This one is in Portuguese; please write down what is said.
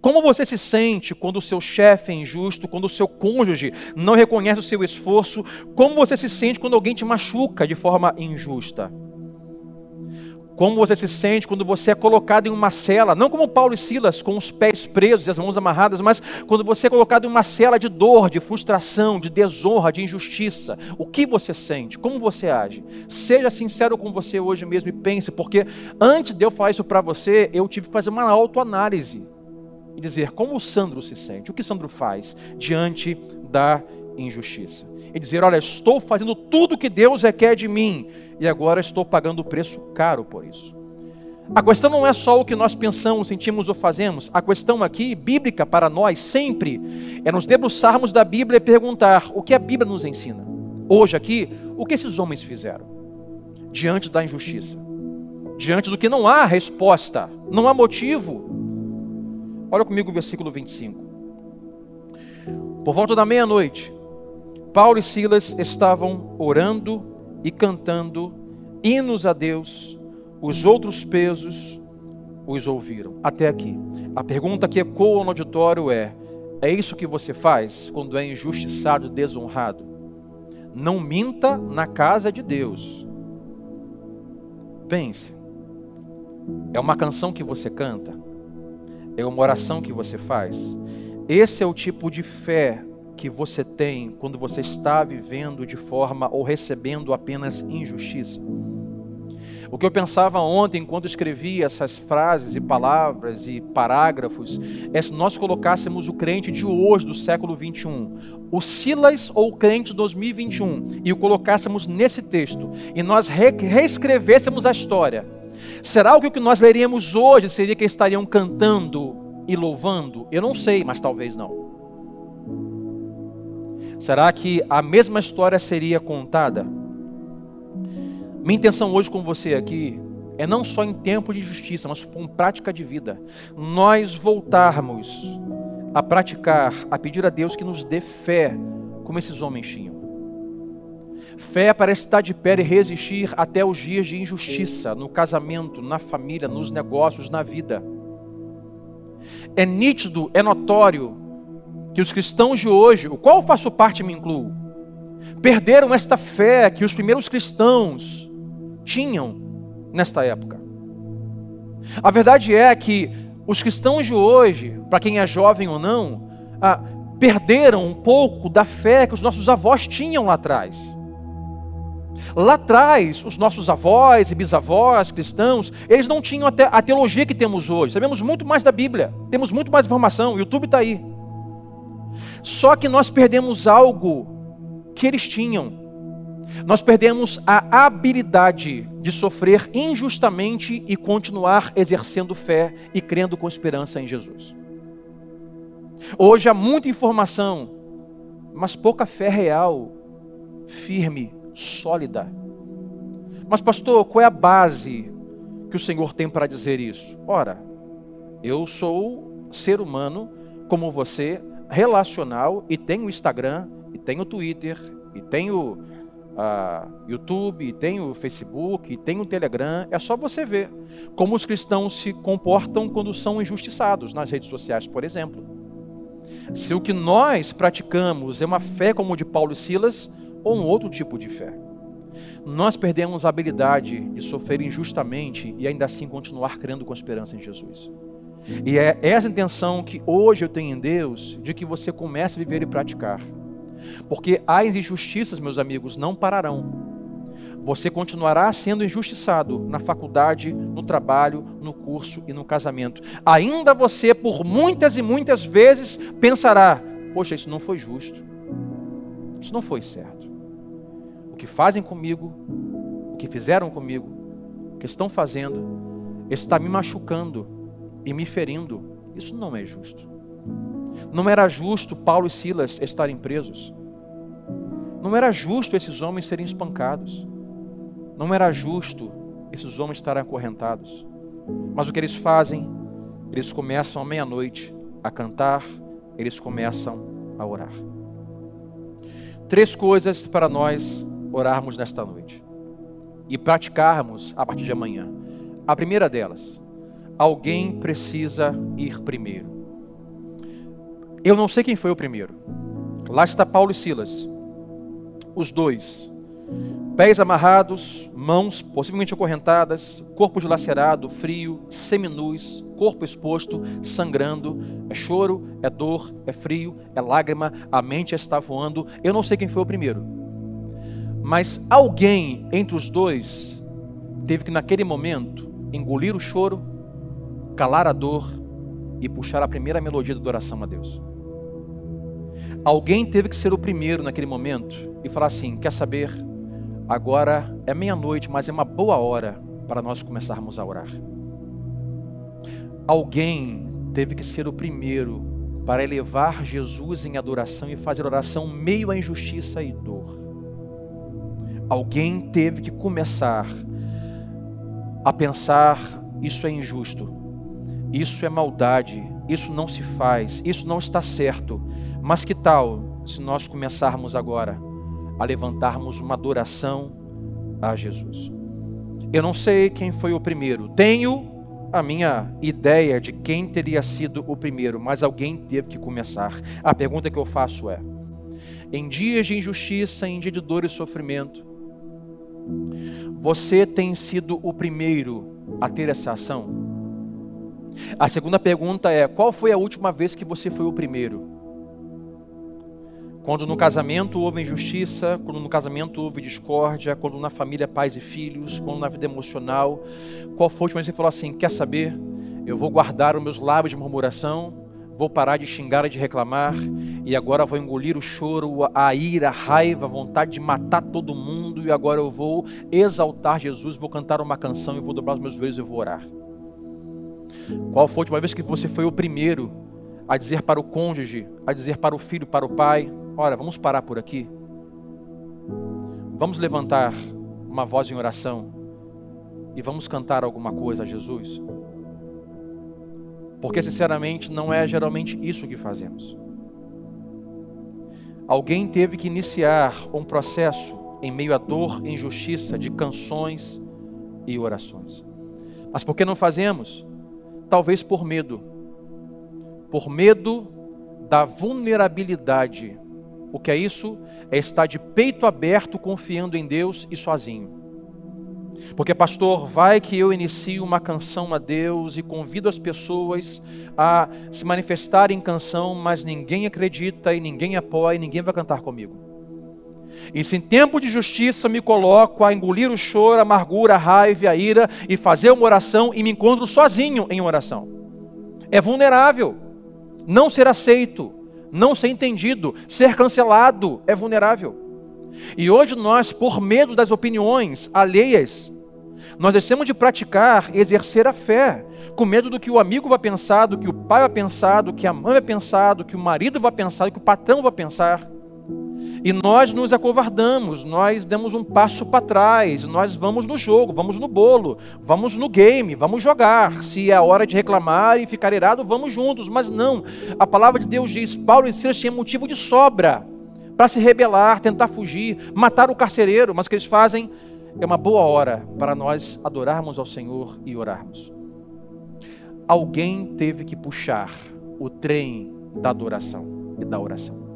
Como você se sente quando o seu chefe é injusto, quando o seu cônjuge não reconhece o seu esforço? Como você se sente quando alguém te machuca de forma injusta? Como você se sente quando você é colocado em uma cela, não como Paulo e Silas, com os pés presos e as mãos amarradas, mas quando você é colocado em uma cela de dor, de frustração, de desonra, de injustiça. O que você sente? Como você age? Seja sincero com você hoje mesmo e pense, porque antes de eu falar isso para você, eu tive que fazer uma autoanálise e dizer como o Sandro se sente, o que Sandro faz diante da injustiça. E dizer: Olha, estou fazendo tudo o que Deus requer de mim e agora estou pagando o preço caro por isso. A questão não é só o que nós pensamos, sentimos ou fazemos. A questão aqui, bíblica para nós, sempre, é nos debruçarmos da Bíblia e perguntar o que a Bíblia nos ensina. Hoje aqui, o que esses homens fizeram diante da injustiça? Diante do que não há resposta, não há motivo. Olha comigo o versículo 25. Por volta da meia-noite, Paulo e Silas estavam orando e cantando hinos a Deus, os outros pesos os ouviram. Até aqui. A pergunta que ecoa no auditório é: é isso que você faz quando é injustiçado desonrado? Não minta na casa de Deus. Pense. É uma canção que você canta? É uma oração que você faz? Esse é o tipo de fé que você tem quando você está vivendo de forma ou recebendo apenas injustiça. O que eu pensava ontem, enquanto escrevia essas frases e palavras e parágrafos, é se nós colocássemos o crente de hoje, do século 21, o Silas ou o crente de 2021, e o colocássemos nesse texto, e nós re reescrevêssemos a história, será que o que nós leríamos hoje seria que estariam cantando e louvando? Eu não sei, mas talvez não. Será que a mesma história seria contada? Minha intenção hoje com você aqui é não só em tempo de justiça, mas com prática de vida. Nós voltarmos a praticar, a pedir a Deus que nos dê fé, como esses homens tinham. Fé para estar de pé e resistir até os dias de injustiça, no casamento, na família, nos negócios, na vida. É nítido, é notório que os cristãos de hoje, o qual faço parte me incluo, perderam esta fé que os primeiros cristãos tinham nesta época. A verdade é que os cristãos de hoje, para quem é jovem ou não, ah, perderam um pouco da fé que os nossos avós tinham lá atrás. Lá atrás, os nossos avós e bisavós cristãos, eles não tinham a teologia que temos hoje. Sabemos muito mais da Bíblia, temos muito mais informação, o YouTube está aí. Só que nós perdemos algo que eles tinham. Nós perdemos a habilidade de sofrer injustamente e continuar exercendo fé e crendo com esperança em Jesus. Hoje há muita informação, mas pouca fé real, firme, sólida. Mas, pastor, qual é a base que o Senhor tem para dizer isso? Ora, eu sou ser humano como você, relacional e tem o Instagram, e tem o Twitter, e tem o uh, YouTube, e tem o Facebook, e tem o Telegram. É só você ver como os cristãos se comportam quando são injustiçados nas redes sociais, por exemplo. Se o que nós praticamos é uma fé como a de Paulo e Silas, ou um outro tipo de fé. Nós perdemos a habilidade de sofrer injustamente e ainda assim continuar crendo com esperança em Jesus. E é essa intenção que hoje eu tenho em Deus de que você comece a viver e praticar. Porque as injustiças, meus amigos, não pararão. Você continuará sendo injustiçado na faculdade, no trabalho, no curso e no casamento. Ainda você, por muitas e muitas vezes, pensará: poxa, isso não foi justo. Isso não foi certo. Que fazem comigo, o que fizeram comigo, o que estão fazendo, está me machucando e me ferindo. Isso não é justo. Não era justo Paulo e Silas estarem presos. Não era justo esses homens serem espancados. Não era justo esses homens estarem acorrentados. Mas o que eles fazem? Eles começam à meia-noite a cantar, eles começam a orar. Três coisas para nós orarmos nesta noite e praticarmos a partir de amanhã. A primeira delas, alguém precisa ir primeiro. Eu não sei quem foi o primeiro. Lá está Paulo e Silas, os dois, pés amarrados, mãos possivelmente acorrentadas, corpo dilacerado, frio, seminus, corpo exposto, sangrando. É choro, é dor, é frio, é lágrima, a mente está voando. Eu não sei quem foi o primeiro. Mas alguém entre os dois teve que, naquele momento, engolir o choro, calar a dor e puxar a primeira melodia da adoração a Deus. Alguém teve que ser o primeiro naquele momento e falar assim: quer saber? Agora é meia-noite, mas é uma boa hora para nós começarmos a orar. Alguém teve que ser o primeiro para elevar Jesus em adoração e fazer oração meio à injustiça e dor. Alguém teve que começar a pensar: isso é injusto, isso é maldade, isso não se faz, isso não está certo. Mas que tal se nós começarmos agora a levantarmos uma adoração a Jesus? Eu não sei quem foi o primeiro, tenho a minha ideia de quem teria sido o primeiro, mas alguém teve que começar. A pergunta que eu faço é: em dias de injustiça, em dia de dor e sofrimento, você tem sido o primeiro a ter essa ação? A segunda pergunta é: qual foi a última vez que você foi o primeiro? Quando no casamento houve injustiça, quando no casamento houve discórdia, quando na família pais e filhos, quando na vida emocional, qual foi a última vez que você falou assim: quer saber? Eu vou guardar os meus lábios de murmuração, vou parar de xingar e de reclamar, e agora vou engolir o choro, a ira, a raiva, a vontade de matar todo mundo, e agora eu vou exaltar Jesus, vou cantar uma canção e vou dobrar os meus joelhos e vou orar. Qual foi a última vez que você foi o primeiro a dizer para o cônjuge, a dizer para o filho, para o pai: Olha, vamos parar por aqui. Vamos levantar uma voz em oração e vamos cantar alguma coisa a Jesus? Porque, sinceramente, não é geralmente isso que fazemos. Alguém teve que iniciar um processo em meio à dor injustiça de canções e orações. Mas por que não fazemos? Talvez por medo. Por medo da vulnerabilidade o que é isso? É estar de peito aberto, confiando em Deus e sozinho. Porque, pastor, vai que eu inicio uma canção a Deus e convido as pessoas a se manifestar em canção, mas ninguém acredita e ninguém apoia e ninguém vai cantar comigo. E se em tempo de justiça me coloco a engolir o choro, a amargura, a raiva, a ira e fazer uma oração e me encontro sozinho em oração. É vulnerável, não ser aceito, não ser entendido, ser cancelado é vulnerável. E hoje nós, por medo das opiniões alheias, nós deixamos de praticar e exercer a fé, com medo do que o amigo vai pensar, do que o pai vai pensar, do que a mãe vai pensar, do que o marido vai pensar, do que o patrão vai pensar. E nós nos acovardamos, nós demos um passo para trás, nós vamos no jogo, vamos no bolo, vamos no game, vamos jogar. Se é hora de reclamar e ficar irado, vamos juntos. Mas não, a palavra de Deus diz: Paulo e Silas tinham motivo de sobra para se rebelar, tentar fugir, matar o carcereiro, mas o que eles fazem é uma boa hora para nós adorarmos ao Senhor e orarmos. Alguém teve que puxar o trem da adoração e da oração.